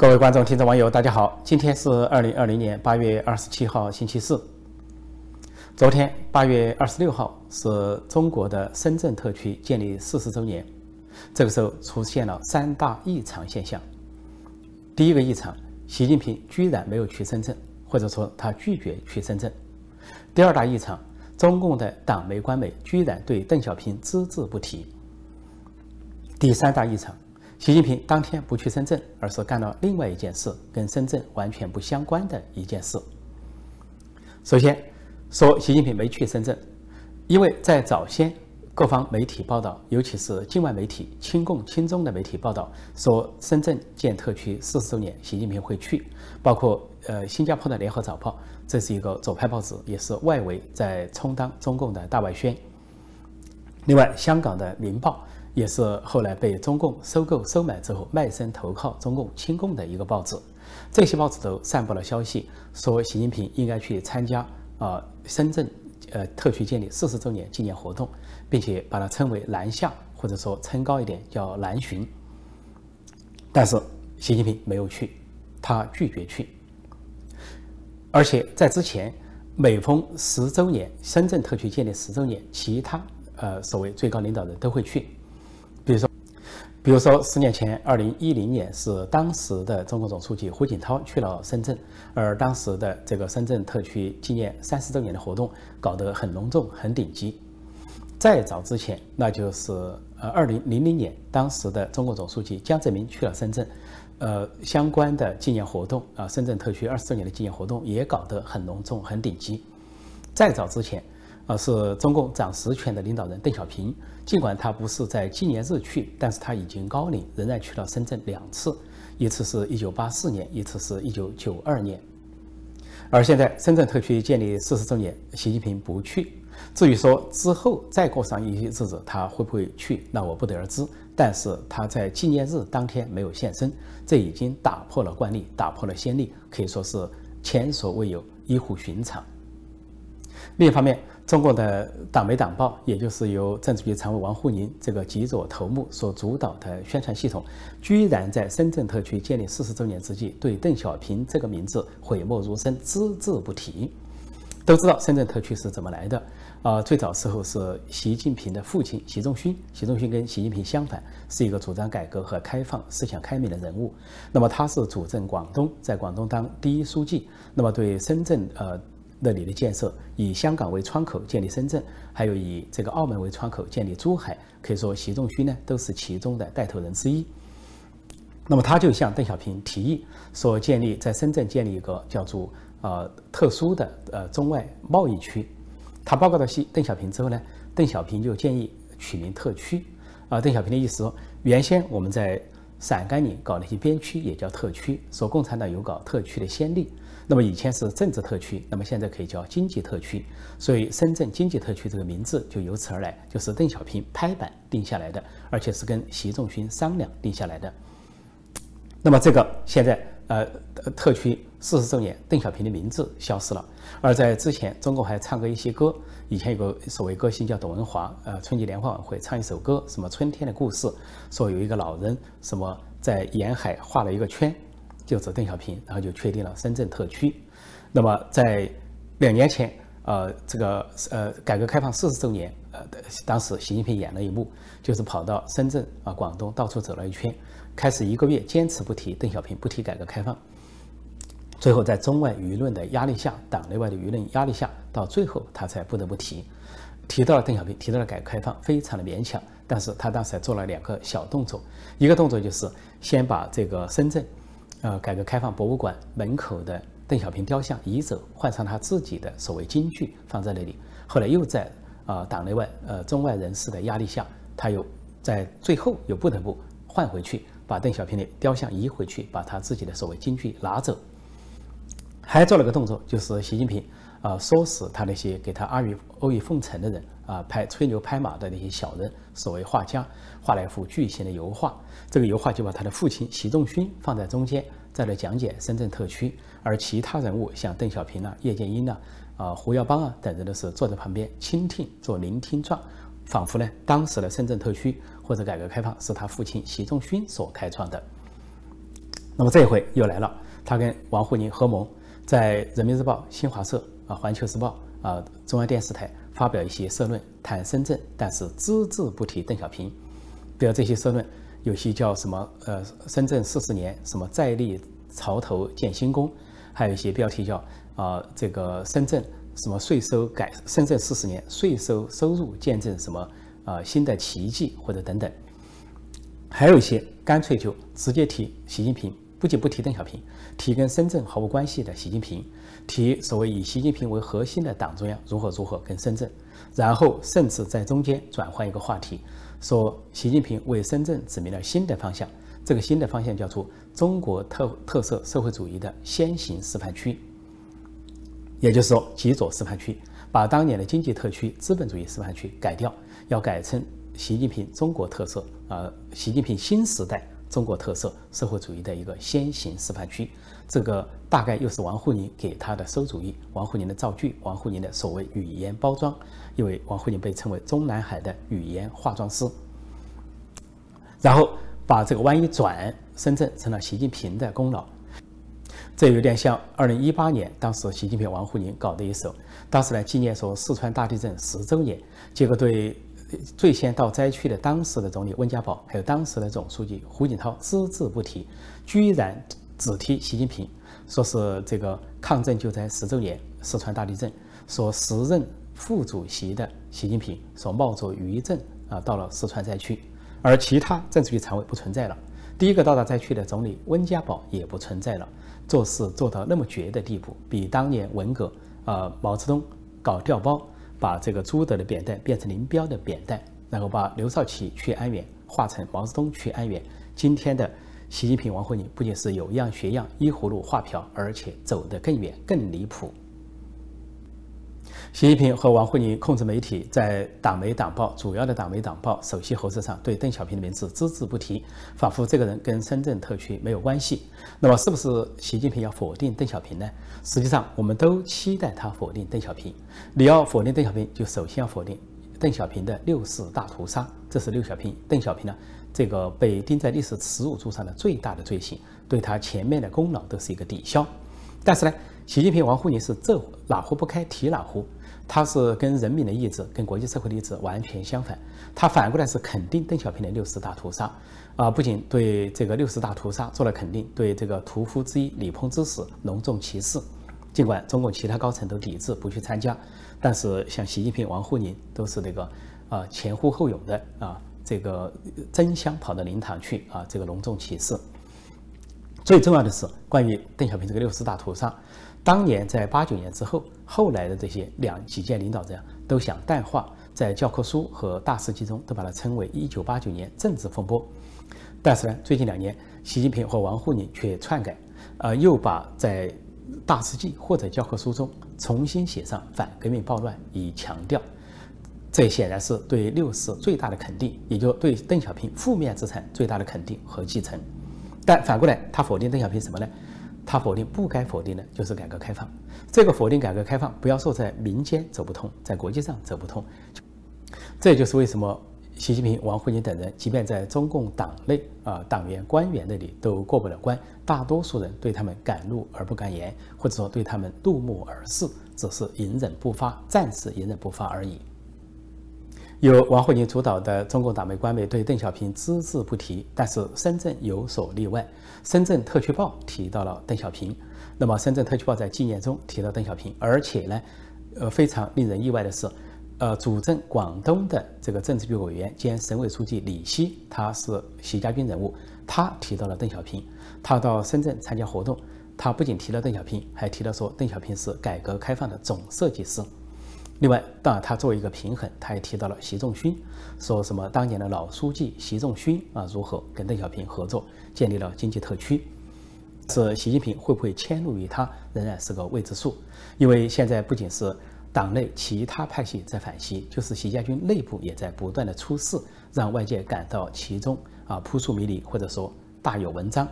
各位观众、听众、网友，大家好！今天是二零二零年八月二十七号，星期四。昨天八月二十六号是中国的深圳特区建立四十周年，这个时候出现了三大异常现象。第一个异常，习近平居然没有去深圳，或者说他拒绝去深圳。第二大异常，中共的党媒官媒居然对邓小平只字不提。第三大异常。习近平当天不去深圳，而是干了另外一件事，跟深圳完全不相关的一件事。首先说，习近平没去深圳，因为在早先各方媒体报道，尤其是境外媒体、亲共亲中的媒体报道，说深圳建特区四十周年，习近平会去。包括呃新加坡的《联合早报》，这是一个左派报纸，也是外围在充当中共的大外宣。另外，香港的《明报》。也是后来被中共收购收买之后，卖身投靠中共亲共的一个报纸。这些报纸都散布了消息，说习近平应该去参加啊深圳呃特区建立四十周年纪念活动，并且把它称为南下，或者说称高一点叫南巡。但是习近平没有去，他拒绝去。而且在之前，每逢十周年，深圳特区建立十周年，其他呃所谓最高领导人都会去。比如说，十年前，二零一零年是当时的中国总书记胡锦涛去了深圳，而当时的这个深圳特区纪念三十周年的活动搞得很隆重、很顶级。再早之前，那就是呃二零零零年，当时的中国总书记江泽民去了深圳，呃相关的纪念活动啊，深圳特区二十周年的纪念活动也搞得很隆重、很顶级。再早之前。而是中共掌实权的领导人邓小平，尽管他不是在纪念日去，但是他已经高龄，仍然去了深圳两次，一次是一九八四年，一次是一九九二年。而现在深圳特区建立四十周年，习近平不去。至于说之后再过上一些日子他会不会去，那我不得而知。但是他在纪念日当天没有现身，这已经打破了惯例，打破了先例，可以说是前所未有，异乎寻常。另一方面，中国的党媒党报，也就是由政治局常委王沪宁这个极左头目所主导的宣传系统，居然在深圳特区建立四十周年之际，对邓小平这个名字讳莫如深，只字不提。都知道深圳特区是怎么来的啊？最早时候是习近平的父亲习仲勋，习仲勋跟习近平相反，是一个主张改革和开放、思想开明的人物。那么他是主政广东，在广东当第一书记，那么对深圳呃。那里的建设以香港为窗口建立深圳，还有以这个澳门为窗口建立珠海，可以说习仲勋呢都是其中的带头人之一。那么他就向邓小平提议说，建立在深圳建立一个叫做呃特殊的呃中外贸易区。他报告到西邓小平之后呢，邓小平就建议取名特区。啊，邓小平的意思说，原先我们在陕甘宁搞那些边区也叫特区，说共产党有搞特区的先例。那么以前是政治特区，那么现在可以叫经济特区，所以深圳经济特区这个名字就由此而来，就是邓小平拍板定下来的，而且是跟习仲勋商量定下来的。那么这个现在呃特区四十周年，邓小平的名字消失了，而在之前中国还唱过一些歌，以前有个所谓歌星叫董文华，呃春节联欢晚会唱一首歌，什么春天的故事，说有一个老人什么在沿海画了一个圈。就是邓小平，然后就确定了深圳特区。那么在两年前，呃，这个呃，改革开放四十周年，呃，当时习近平演了一幕，就是跑到深圳啊、广东到处走了一圈，开始一个月坚持不提邓小平，不提改革开放。最后在中外舆论的压力下，党内外的舆论压力下，到最后他才不得不提，提到了邓小平，提到了改革开放，非常的勉强。但是他当时还做了两个小动作，一个动作就是先把这个深圳。呃，改革开放博物馆门口的邓小平雕像移走，换上他自己的所谓金句放在那里。后来又在呃党内外呃中外人士的压力下，他又在最后又不得不换回去，把邓小平的雕像移回去，把他自己的所谓金句拿走。还做了个动作，就是习近平啊唆使他那些给他阿谀阿谀奉承的人啊拍吹牛拍马的那些小人，所谓画家画了一幅巨型的油画。这个油画就把他的父亲习仲勋放在中间，在那讲解深圳特区，而其他人物像邓小平啊、叶剑英啊、啊胡耀邦啊等人都是坐在旁边倾听，做聆听状，仿佛呢当时的深圳特区或者改革开放是他父亲习仲勋所开创的。那么这一回又来了，他跟王沪宁合谋，在人民日报、新华社啊、环球时报啊、中央电视台发表一些社论，谈深圳，但是只字不提邓小平。比如这些社论，有些叫什么呃“深圳四十年”，什么“再立潮头建新功”，还有一些标题叫啊这个深圳什么税收改，深圳四十年税收收入见证什么啊新的奇迹或者等等。还有一些干脆就直接提习近平。不仅不提邓小平，提跟深圳毫无关系的习近平，提所谓以习近平为核心的党中央如何如何跟深圳，然后甚至在中间转换一个话题，说习近平为深圳指明了新的方向，这个新的方向叫做中国特特色社会主义的先行示范区，也就是说极左示范区，把当年的经济特区、资本主义示范区改掉，要改成习近平中国特色啊，习近平新时代。中国特色社会主义的一个先行示范区，这个大概又是王沪宁给他的馊主意，王沪宁的造句，王沪宁的所谓语言包装，因为王沪宁被称为中南海的语言化妆师，然后把这个弯一转，深圳成了习近平的功劳，这有点像二零一八年当时习近平王沪宁搞的一手，当时呢纪念说四川大地震十周年，结果对。最先到灾区的当时的总理温家宝，还有当时的总书记胡锦涛只字不提，居然只提习近平，说是这个抗震救灾十周年，四川大地震，说时任副主席的习近平。所冒着余震啊到了四川灾区，而其他政治局常委不存在了，第一个到达灾区的总理温家宝也不存在了，做事做到那么绝的地步，比当年文革啊毛泽东搞调包。把这个朱德的扁担变成林彪的扁担，然后把刘少奇去安远化成毛泽东去安远。今天的习近平、王沪宁不仅是有样学样、依葫芦画瓢，而且走得更远、更离谱。习近平和王沪宁控制媒体，在党媒党报主要的党媒党报首席猴子上对邓小平的名字只字不提，仿佛这个人跟深圳特区没有关系。那么，是不是习近平要否定邓小平呢？实际上，我们都期待他否定邓小平。你要否定邓小平，就首先要否定邓小平的六四大屠杀，这是六小平邓小平呢这个被钉在历史耻辱柱上的最大的罪行，对他前面的功劳都是一个抵消。但是呢，习近平、王沪宁是这哪壶不开提哪壶。他是跟人民的意志、跟国际社会的意志完全相反。他反过来是肯定邓小平的六四大屠杀，啊，不仅对这个六四大屠杀做了肯定，对这个屠夫之一李鹏之死隆重其事。尽管中共其他高层都抵制不去参加，但是像习近平、王沪宁都是那个啊前呼后拥的啊，这个争相跑到灵堂去啊，这个隆重其事。最重要的是关于邓小平这个六四大屠杀。当年在八九年之后，后来的这些两几届领导者都想淡化，在教科书和大事记中都把它称为一九八九年政治风波。但是呢，最近两年，习近平和王沪宁却篡改，呃，又把在大事记或者教科书中重新写上反革命暴乱，以强调。这显然是对六四最大的肯定，也就对邓小平负面资产最大的肯定和继承。但反过来，他否定邓小平什么呢？他否定不该否定的就是改革开放，这个否定改革开放，不要说在民间走不通，在国际上走不通，这就是为什么习近平、王沪宁等人，即便在中共党内啊党员官员那里都过不了关，大多数人对他们敢怒而不敢言，或者说对他们怒目而视，只是隐忍不发，暂时隐忍不发而已。由王沪宁主导的中共党媒官媒对邓小平只字不提，但是深圳有所例外。深圳特区报提到了邓小平，那么深圳特区报在纪念中提到邓小平，而且呢，呃，非常令人意外的是，呃，主政广东的这个政治局委员兼省委书记李希，他是习家军人物，他提到了邓小平，他到深圳参加活动，他不仅提了邓小平，还提到说邓小平是改革开放的总设计师。另外，当然他作为一个平衡，他也提到了习仲勋，说什么当年的老书记习仲勋啊，如何跟邓小平合作建立了经济特区，是习近平会不会迁怒于他，仍然是个未知数。因为现在不仅是党内其他派系在反习，就是习家军内部也在不断的出事，让外界感到其中啊扑朔迷离，或者说大有文章。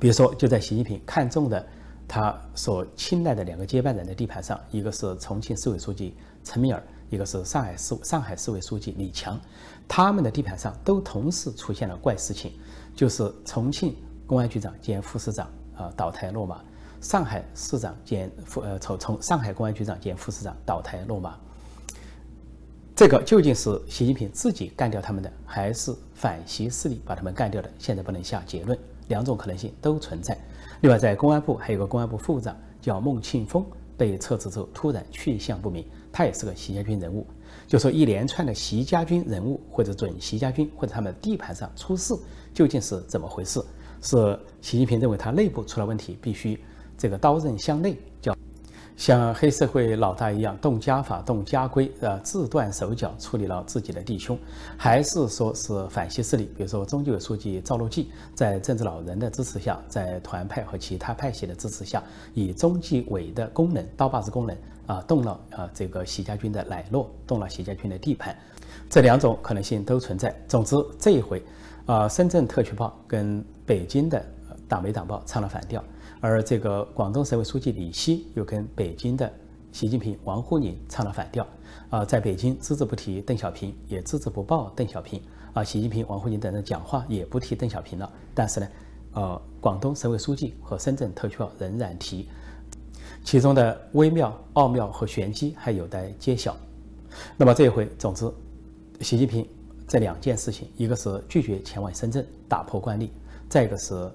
比如说，就在习近平看中的。他所青睐的两个接班人的地盘上，一个是重庆市委书记陈敏尔，一个是上海市上海市委书记李强，他们的地盘上都同时出现了怪事情，就是重庆公安局长兼副市长啊倒台落马，上海市长兼副呃从从上海公安局长兼副市长倒台落马。这个究竟是习近平自己干掉他们的，还是反习势力把他们干掉的？现在不能下结论，两种可能性都存在。另外，在公安部还有个公安部副部长叫孟庆峰，被撤职之后突然去向不明，他也是个习家军人物。就说一连串的习家军人物或者准习家军或者他们地盘上出事，究竟是怎么回事？是习近平认为他内部出了问题，必须这个刀刃向内，像黑社会老大一样动家法、动家规，呃，自断手脚处理了自己的弟兄，还是说是反西势力？比如说中纪委书记赵乐际，在政治老人的支持下，在团派和其他派系的支持下，以中纪委的功能、刀把子功能啊，动了啊这个习家军的奶酪，动了习家军的地盘，这两种可能性都存在。总之，这一回，啊，深圳特区报跟北京的党媒党报唱了反调。而这个广东省委书记李希又跟北京的习近平、王沪宁唱了反调，啊，在北京只字不提邓小平，也只字不报邓小平，啊，习近平、王沪宁等人讲话也不提邓小平了。但是呢，呃，广东省委书记和深圳特区仍然提，其中的微妙、奥妙和玄机还有待揭晓。那么这一回，总之，习近平这两件事情，一个是拒绝前往深圳打破惯例，再一个是，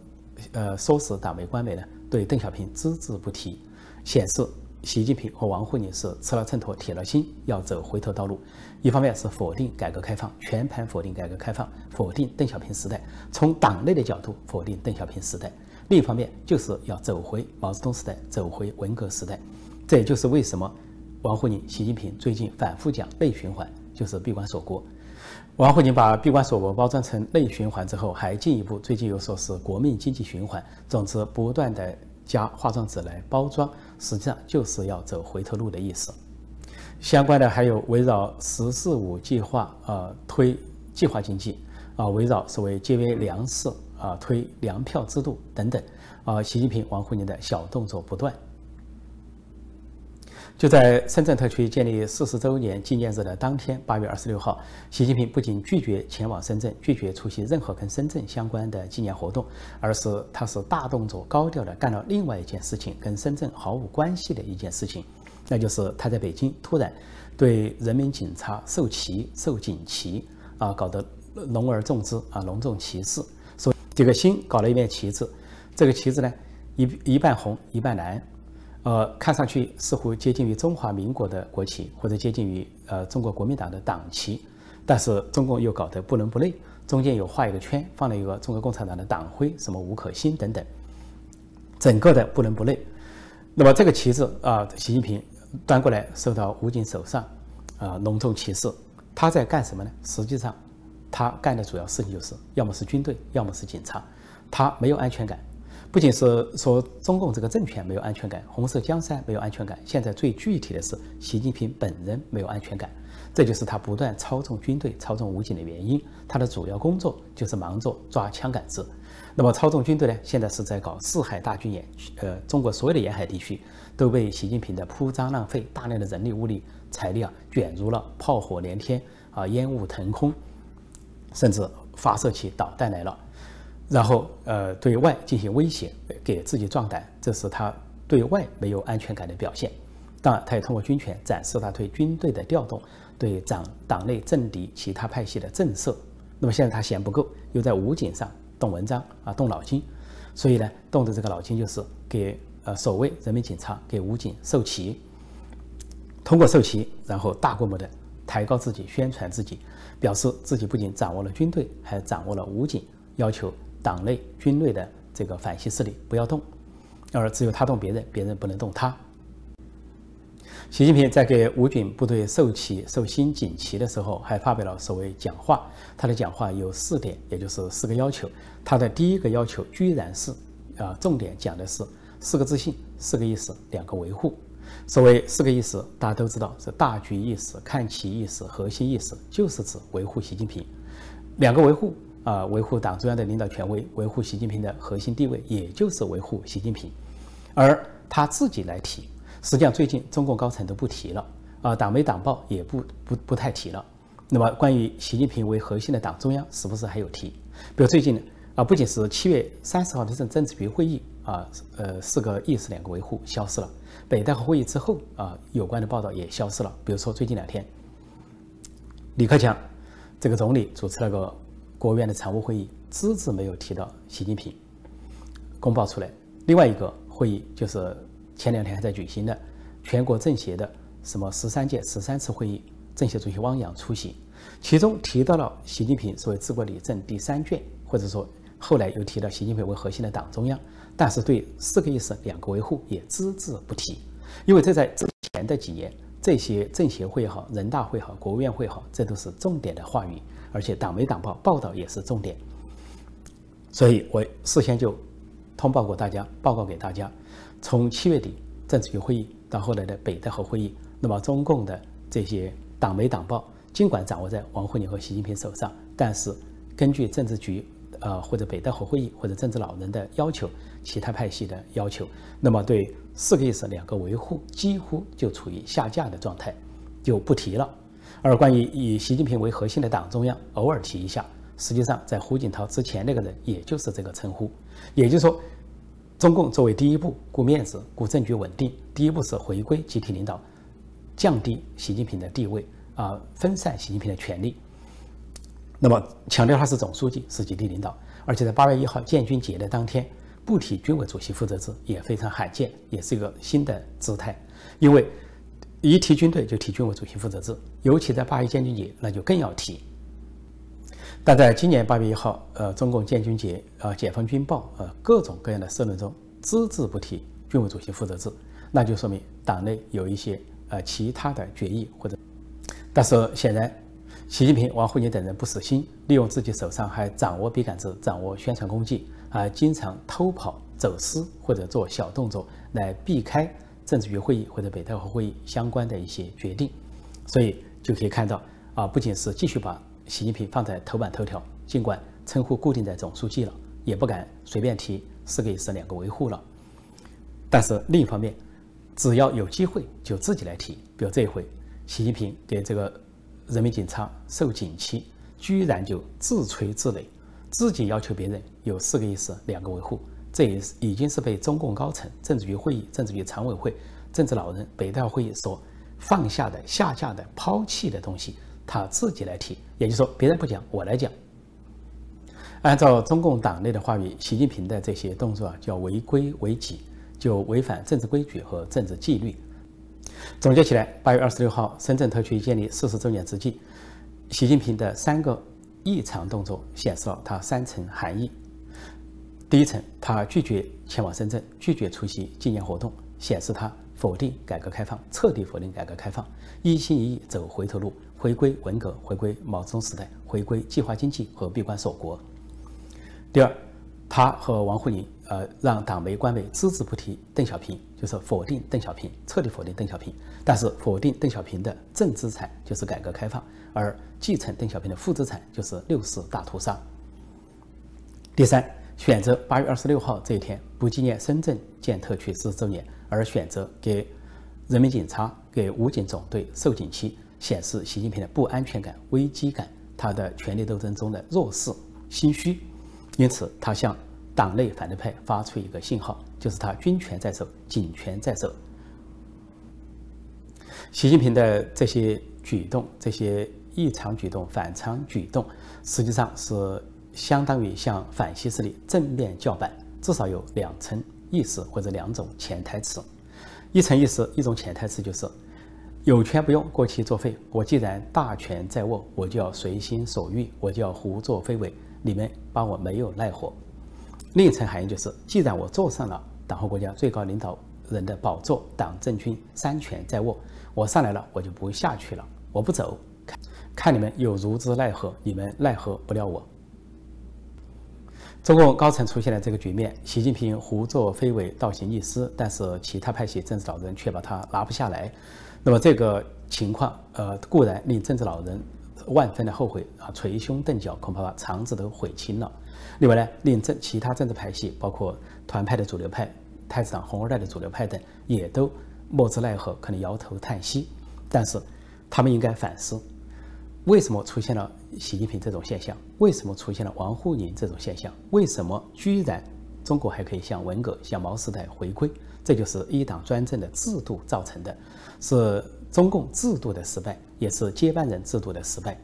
呃，收拾党媒官媒呢。对邓小平只字不提，显示习近平和王沪宁是吃了秤砣铁了心要走回头道路。一方面是否定改革开放，全盘否定改革开放，否定邓小平时代，从党内的角度否定邓小平时代；另一方面就是要走回毛泽东时代，走回文革时代。这也就是为什么王沪宁、习近平最近反复讲内循环，就是闭关锁国。王沪宁把闭关锁国包装成内循环之后，还进一步最近又说是国民经济循环，总之不断的加化妆纸来包装，实际上就是要走回头路的意思。相关的还有围绕“十四五”计划啊推计划经济啊，围绕所谓节约粮食啊推粮票制度等等啊，习近平、王沪宁的小动作不断。就在深圳特区建立四十周年纪念日的当天，八月二十六号，习近平不仅拒绝前往深圳，拒绝出席任何跟深圳相关的纪念活动，而是他是大动作、高调的干了另外一件事情，跟深圳毫无关系的一件事情，那就是他在北京突然对人民警察授旗、授锦旗啊，搞得隆而重之啊，隆重其事，说这个新搞了一面旗子，这个旗子呢，一一半红，一半蓝。呃，看上去似乎接近于中华民国的国旗，或者接近于呃中国国民党的党旗，但是中共又搞得不伦不类，中间有画一个圈，放了一个中国共产党的党徽，什么吴可欣等等，整个的不伦不类。那么这个旗子啊，习近平端过来收到武警手上，啊，隆重其事。他在干什么呢？实际上，他干的主要事情就是，要么是军队，要么是警察，他没有安全感。不仅是说中共这个政权没有安全感，红色江山没有安全感，现在最具体的是习近平本人没有安全感，这就是他不断操纵军队、操纵武警的原因。他的主要工作就是忙着抓枪杆子。那么操纵军队呢？现在是在搞四海大军演，呃，中国所有的沿海地区都被习近平的铺张浪费、大量的人力物力、财力啊卷入了炮火连天啊，烟雾腾空，甚至发射起导弹来了。然后，呃，对外进行威胁，给自己壮胆，这是他对外没有安全感的表现。当然，他也通过军权展示他对军队的调动，对党党内政敌其他派系的震慑。那么现在他嫌不够，又在武警上动文章啊，动脑筋。所以呢，动的这个脑筋就是给呃守卫人民警察给武警授旗，通过授旗，然后大规模的抬高自己，宣传自己，表示自己不仅掌握了军队，还掌握了武警，要求。党内军内的这个反西势力不要动，而只有他动别人，别人不能动他。习近平在给武警部队授旗、授新锦旗的时候，还发表了所谓讲话。他的讲话有四点，也就是四个要求。他的第一个要求居然是，啊，重点讲的是四个自信、四个意识、两个维护。所谓四个意识，大家都知道是大局意识、看齐意识、核心意识，就是指维护习近平。两个维护。啊，维护党中央的领导权威，维护习近平的核心地位，也就是维护习近平，而他自己来提。实际上，最近中共高层都不提了，啊，党媒党报也不不不太提了。那么，关于习近平为核心的党中央，是不是还有提？比如最近呢，啊，不仅是七月三十号的政政治局会议啊，呃，四个议事两个维护消失了。北戴河会议之后啊，有关的报道也消失了。比如说最近两天，李克强这个总理主持了个国务院的常务会议，只字没有提到习近平，公报出来。另外一个会议就是前两天还在举行的全国政协的什么十三届十三次会议，政协主席汪洋出席，其中提到了习近平所谓治国理政第三卷，或者说后来又提到习近平为核心的党中央，但是对四个意思两个维护也只字不提，因为这在之前的几年，这些政协会也好，人大会也好，国务院会也好，这都是重点的话语，而且党媒党报报道也是重点，所以我事先就。通报过大家，报告给大家。从七月底政治局会议到后来的北戴河会议，那么中共的这些党媒党报，尽管掌握在王沪宁和习近平手上，但是根据政治局呃或者北戴河会议或者政治老人的要求，其他派系的要求，那么对四个意思两个维护几乎就处于下架的状态，就不提了。而关于以习近平为核心的党中央，偶尔提一下。实际上，在胡锦涛之前那个人，也就是这个称呼。也就是说，中共作为第一步顾面子、顾政局稳定，第一步是回归集体领导，降低习近平的地位啊，分散习近平的权力。那么强调他是总书记，是集体领导，而且在八月一号建军节的当天，不提军委主席负责制也非常罕见，也是一个新的姿态。因为一提军队就提军委主席负责制，尤其在八一建军节，那就更要提。但在今年八月一号，呃，中共建军节，呃，解放军报，呃，各种各样的社论中，只字不提军委主席负责制，那就说明党内有一些呃其他的决议或者。但是显然，习近平、王沪宁等人不死心，利用自己手上还掌握笔杆子、掌握宣传工具，啊，经常偷跑、走私或者做小动作来避开政治局会议或者北戴河会议相关的一些决定，所以就可以看到，啊，不仅是继续把。习近平放在头版头条，尽管称呼固定在总书记了，也不敢随便提四个意思两个维护了。但是另一方面，只要有机会就自己来提。比如这一回，习近平给这个人民警察授锦旗，居然就自吹自擂，自己要求别人有四个意思两个维护，这也是已经是被中共高层、政治局会议、政治局常委会、政治老人、北大会议所放下的、下架的、抛弃的东西。他自己来提，也就是说，别人不讲，我来讲。按照中共党内的话语，习近平的这些动作啊，叫违规违纪，就违反政治规矩和政治纪律。总结起来，八月二十六号，深圳特区建立四十周年之际，习近平的三个异常动作显示了他三层含义。第一层，他拒绝前往深圳，拒绝出席纪念活动，显示他否定改革开放，彻底否定改革开放，一心一意走回头路。回归文革，回归毛泽东时代，回归计划经济和闭关锁国。第二，他和王沪宁，呃，让党媒官媒只字不提邓小平，就是否定邓小平，彻底否定邓小平。但是否定邓小平的正资产就是改革开放，而继承邓小平的负资产就是六四大屠杀。第三，选择八月二十六号这一天不纪念深圳建特区四十周年，而选择给人民警察、给武警总队授警旗。显示习近平的不安全感、危机感，他的权力斗争中的弱势、心虚，因此他向党内反对派发出一个信号，就是他军权在手、警权在手。习近平的这些举动、这些异常举动、反常举动，实际上是相当于向反西势力正面叫板，至少有两层意思或者两种潜台词。一层意思，一种潜台词就是。有权不用过期作废，我既然大权在握，我就要随心所欲，我就要胡作非为，你们把我没有奈何。另一层含义就是，既然我坐上了党和国家最高领导人的宝座，党政军三权在握，我上来了，我就不会下去了，我不走，看看你们有如之奈何，你们奈何不了我。中共高层出现了这个局面，习近平胡作非为，倒行逆施，但是其他派系政治老人却把他拿不下来。那么这个情况，呃，固然令政治老人万分的后悔啊，捶胸顿脚，恐怕肠子都悔青了。另外呢，令政其他政治派系，包括团派的主流派、太子党、红二代的主流派等，也都莫之奈何，可能摇头叹息。但是他们应该反思，为什么出现了习近平这种现象？为什么出现了王沪宁这种现象？为什么居然中国还可以向文革、向毛时代回归？这就是一党专政的制度造成的，是中共制度的失败，也是接班人制度的失败。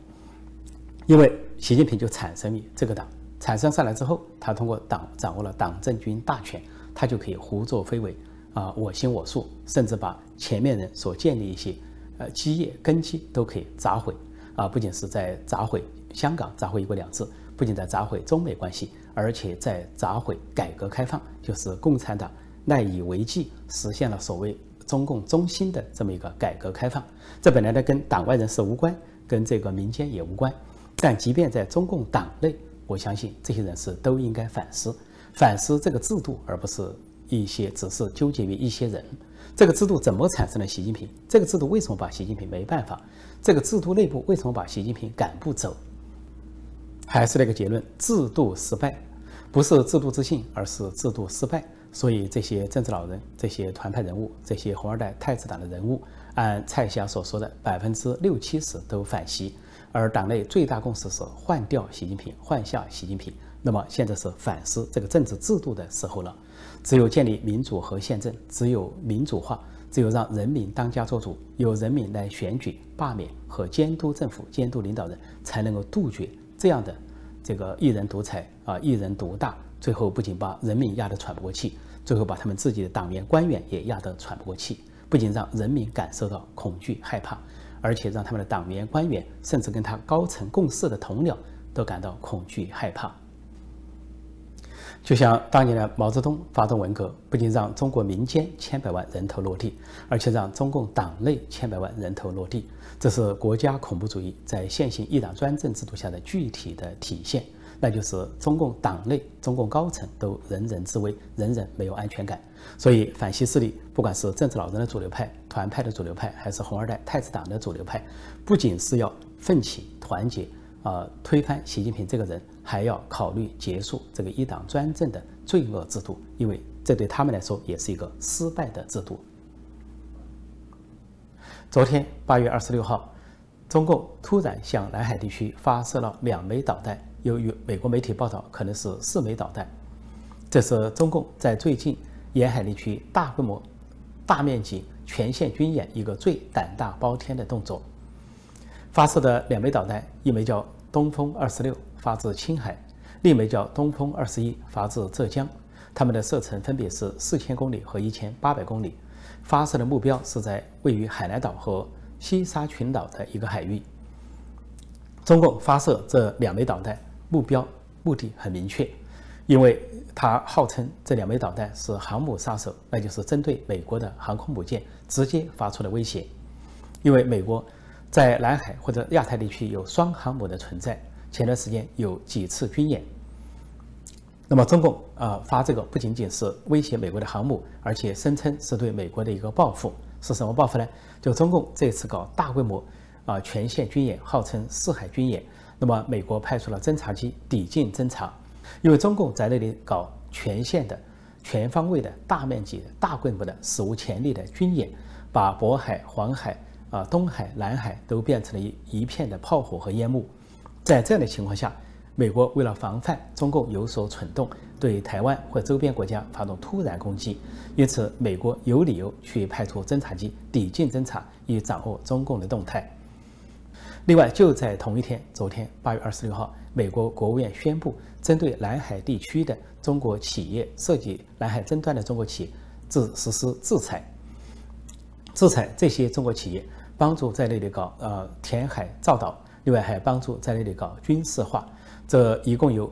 因为习近平就产生于这个党，产生上来之后，他通过党掌握了党政军大权，他就可以胡作非为啊，我行我素，甚至把前面人所建立一些呃基业根基都可以砸毁啊！不仅是在砸毁香港，砸毁一国两制，不仅在砸毁中美关系，而且在砸毁改革开放，就是共产党赖以为继，实现了所谓中共中心的这么一个改革开放。这本来呢跟党外人士无关，跟这个民间也无关。但即便在中共党内，我相信这些人士都应该反思，反思这个制度，而不是一些只是纠结于一些人。这个制度怎么产生了习近平？这个制度为什么把习近平没办法？这个制度内部为什么把习近平赶不走？还是那个结论：制度失败，不是制度自信，而是制度失败。所以这些政治老人、这些团派人物、这些红二代太子党的人物，按蔡霞所说的，百分之六七十都反习。而党内最大共识是换掉习近平，换下习近平。那么现在是反思这个政治制度的时候了。只有建立民主和宪政，只有民主化，只有让人民当家作主，由人民来选举、罢免和监督政府、监督领导人，才能够杜绝这样的这个一人独裁啊，一人独大。最后不仅把人民压得喘不过气，最后把他们自己的党员官员也压得喘不过气，不仅让人民感受到恐惧害怕。而且让他们的党员、官员，甚至跟他高层共事的同僚，都感到恐惧害怕。就像当年的毛泽东发动文革，不仅让中国民间千百万人头落地，而且让中共党内千百万人头落地。这是国家恐怖主义在现行一党专政制度下的具体的体现。那就是中共党内、中共高层都人人自危，人人没有安全感。所以反西势力，不管是政治老人的主流派、团派的主流派，还是红二代、太子党的主流派，不仅是要奋起团结，呃，推翻习近平这个人，还要考虑结束这个一党专政的罪恶制度，因为这对他们来说也是一个失败的制度。昨天八月二十六号，中共突然向南海地区发射了两枚导弹。由于美国媒体报道，可能是四枚导弹。这是中共在最近沿海地区大规模、大面积全线军演一个最胆大包天的动作。发射的两枚导弹，一枚叫“东风二十六”，发自青海；另一枚叫“东风二十一”，发自浙江。它们的射程分别是四千公里和一千八百公里。发射的目标是在位于海南岛和西沙群岛的一个海域。中共发射这两枚导弹。目标目的很明确，因为它号称这两枚导弹是航母杀手，那就是针对美国的航空母舰直接发出的威胁。因为美国在南海或者亚太地区有双航母的存在，前段时间有几次军演。那么中共啊发这个不仅仅是威胁美国的航母，而且声称是对美国的一个报复。是什么报复呢？就中共这次搞大规模啊全线军演，号称四海军演。那么，美国派出了侦察机抵近侦察，因为中共在那里搞全线的、全方位的大面积、大规模的、史无前例的军演，把渤海、黄海、啊东海、南海都变成了一一片的炮火和烟幕。在这样的情况下，美国为了防范中共有所蠢动，对台湾或周边国家发动突然攻击，因此美国有理由去派出侦察机抵近侦察，以掌握中共的动态。另外，就在同一天，昨天八月二十六号，美国国务院宣布，针对南海地区的中国企业涉及南海争端的中国企业，制实施制裁。制裁这些中国企业，帮助在那里搞呃填海造岛，另外还帮助在那里搞军事化。这一共有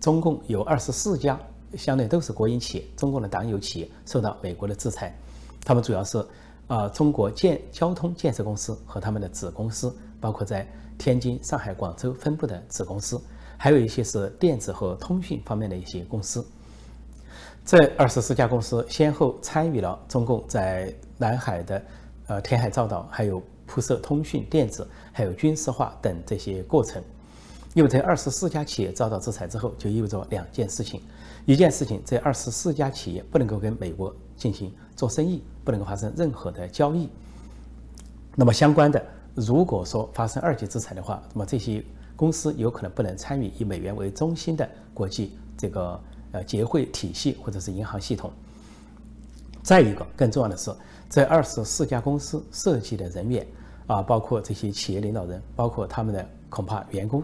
中共有二十四家，相对都是国营企业，中共的党有企业受到美国的制裁。他们主要是啊中国建交通建设公司和他们的子公司。包括在天津、上海、广州分布的子公司，还有一些是电子和通讯方面的一些公司。这二十四家公司先后参与了中共在南海的呃填海造岛，还有铺设通讯、电子，还有军事化等这些过程。因为这二十四家企业遭到制裁之后，就意味着两件事情：一件事情，这二十四家企业不能够跟美国进行做生意，不能够发生任何的交易。那么相关的。如果说发生二级制裁的话，那么这些公司有可能不能参与以美元为中心的国际这个呃结汇体系或者是银行系统。再一个，更重要的是，这二十四家公司涉及的人员啊，包括这些企业领导人，包括他们的恐怕员工、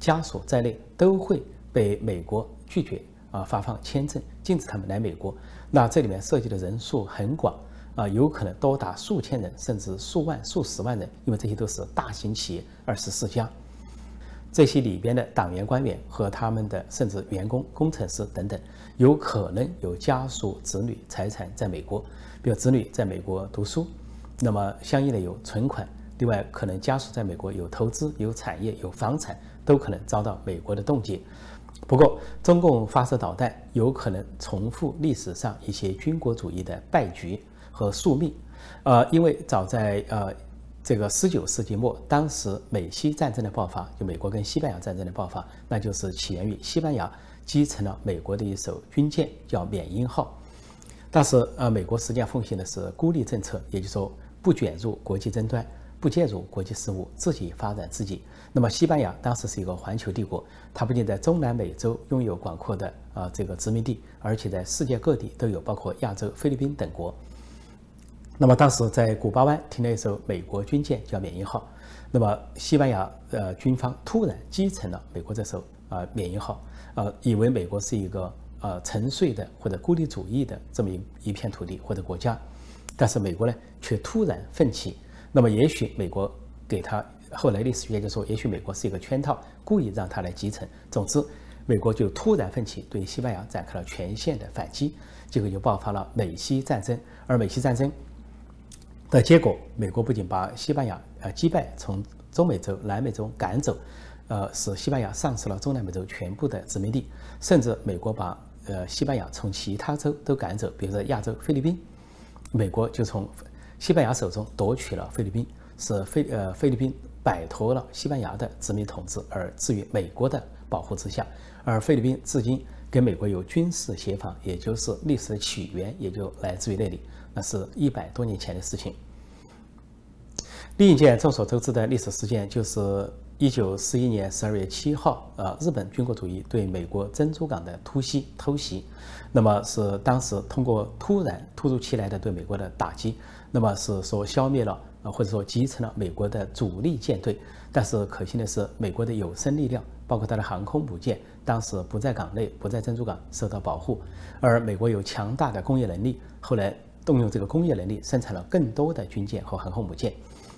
家属在内，都会被美国拒绝啊发放签证，禁止他们来美国。那这里面涉及的人数很广。啊，有可能多达数千人，甚至数万、数十万人，因为这些都是大型企业，二十四家，这些里边的党员、官员和他们的甚至员工、工程师等等，有可能有家属、子女财产在美国，比如子女在美国读书，那么相应的有存款，另外可能家属在美国有投资、有产业、有房产，都可能遭到美国的冻结。不过，中共发射导弹有可能重复历史上一些军国主义的败局。和宿命，呃，因为早在呃这个十九世纪末，当时美西战争的爆发，就美国跟西班牙战争的爆发，那就是起源于西班牙击沉了美国的一艘军舰，叫缅因号。当时呃，美国实际上奉行的是孤立政策，也就是说不卷入国际争端，不介入国际事务，自己发展自己。那么西班牙当时是一个环球帝国，它不仅在中南美洲拥有广阔的啊这个殖民地，而且在世界各地都有，包括亚洲、菲律宾等国。那么当时在古巴湾停了一艘美国军舰，叫缅因号。那么西班牙呃军方突然击沉了美国这艘啊缅因号，呃以为美国是一个呃沉睡的或者孤立主义的这么一一片土地或者国家，但是美国呢却突然奋起。那么也许美国给他后来历史学家就说，也许美国是一个圈套，故意让他来集成。总之，美国就突然奋起，对西班牙展开了全线的反击，结果就爆发了美西战争。而美西战争。的结果，美国不仅把西班牙呃击败，从中美洲、南美洲赶走，呃，使西班牙丧失了中南美洲全部的殖民地，甚至美国把呃西班牙从其他州都赶走，比如说亚洲菲律宾，美国就从西班牙手中夺取了菲律宾，使菲呃菲律宾摆脱了西班牙的殖民统治，而置于美国的保护之下，而菲律宾至今跟美国有军事协防，也就是历史的起源也就来自于那里。那是一百多年前的事情。另一件众所周知的历史事件，就是一九四一年十二月七号，呃，日本军国主义对美国珍珠港的突袭偷袭。那么是当时通过突然突如其来的对美国的打击，那么是说消灭了，呃，或者说击沉了美国的主力舰队。但是可惜的是，美国的有生力量，包括它的航空母舰，当时不在港内，不在珍珠港受到保护。而美国有强大的工业能力，后来。动用这个工业能力生产了更多的军舰和航空母舰，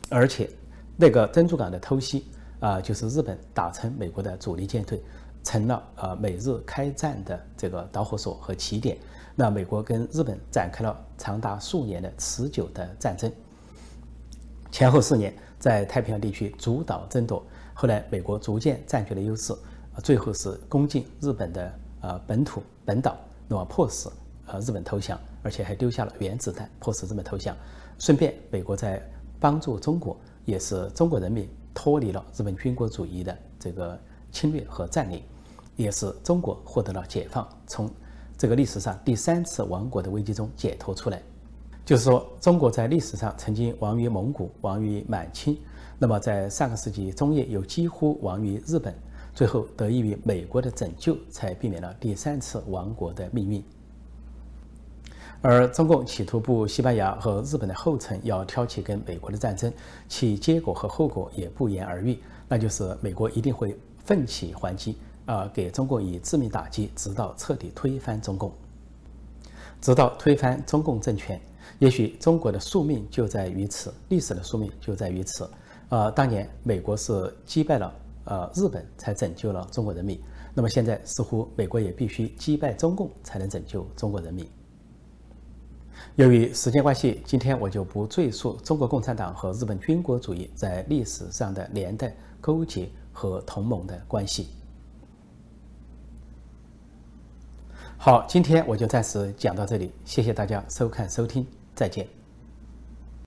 而且那个珍珠港的偷袭啊，就是日本打成美国的主力舰队，成了呃美日开战的这个导火索和起点。那美国跟日本展开了长达数年的持久的战争，前后四年在太平洋地区主导争夺，后来美国逐渐占据了优势，最后是攻进日本的呃本土本岛，那么迫使呃日本投降。而且还丢下了原子弹，迫使日本投降。顺便，美国在帮助中国，也是中国人民脱离了日本军国主义的这个侵略和占领，也是中国获得了解放，从这个历史上第三次亡国的危机中解脱出来。就是说，中国在历史上曾经亡于蒙古，亡于满清，那么在上个世纪中叶又几乎亡于日本，最后得益于美国的拯救，才避免了第三次亡国的命运。而中共企图步西班牙和日本的后尘，要挑起跟美国的战争，其结果和后果也不言而喻，那就是美国一定会奋起还击，啊，给中共以致命打击，直到彻底推翻中共，直到推翻中共政权。也许中国的宿命就在于此，历史的宿命就在于此。呃，当年美国是击败了呃日本，才拯救了中国人民。那么现在似乎美国也必须击败中共，才能拯救中国人民。由于时间关系，今天我就不赘述中国共产党和日本军国主义在历史上的连带勾结和同盟的关系。好，今天我就暂时讲到这里，谢谢大家收看收听，再见。